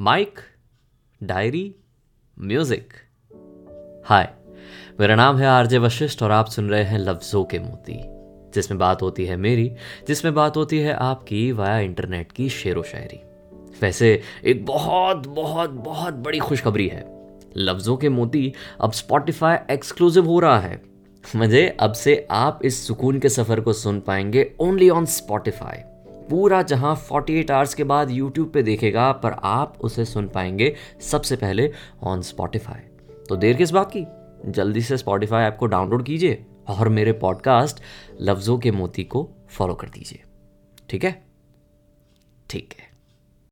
Mic, diary, music. हाय, मेरा नाम है आरजे वशिष्ठ और आप सुन रहे हैं लफ्ज़ों के मोती, जिसमें बात होती है मेरी, जिसमें बात होती है आपकी वाया इंटरनेट की शेर व शायरी। वैसे, एक बहुत बहुत बहुत बड़ी खुशखबरी है। लफ्ज़ों के मोती अब स्पॉटिफाई एक्सक्लूसिव हो रहा है। मुझे अब से आप इस सुकून के सफ़र को सुन पाएँगे ओनली ऑन स्पॉटिफाई पूरा जहाँ 48 आवर्स के बाद यूट्यूब पे देखेगा, पर आप उसे सुन पाएँगे सबसे पहले ऑन स्पॉटिफाई तो देर किस बात की? जल्दी से स्पॉटिफाई ऐप को डाउनलोड कीजिए और मेरे पॉडकास्ट लफ्ज़ों के मोती को फॉलो कर दीजिए। ठीक है? ठीक है।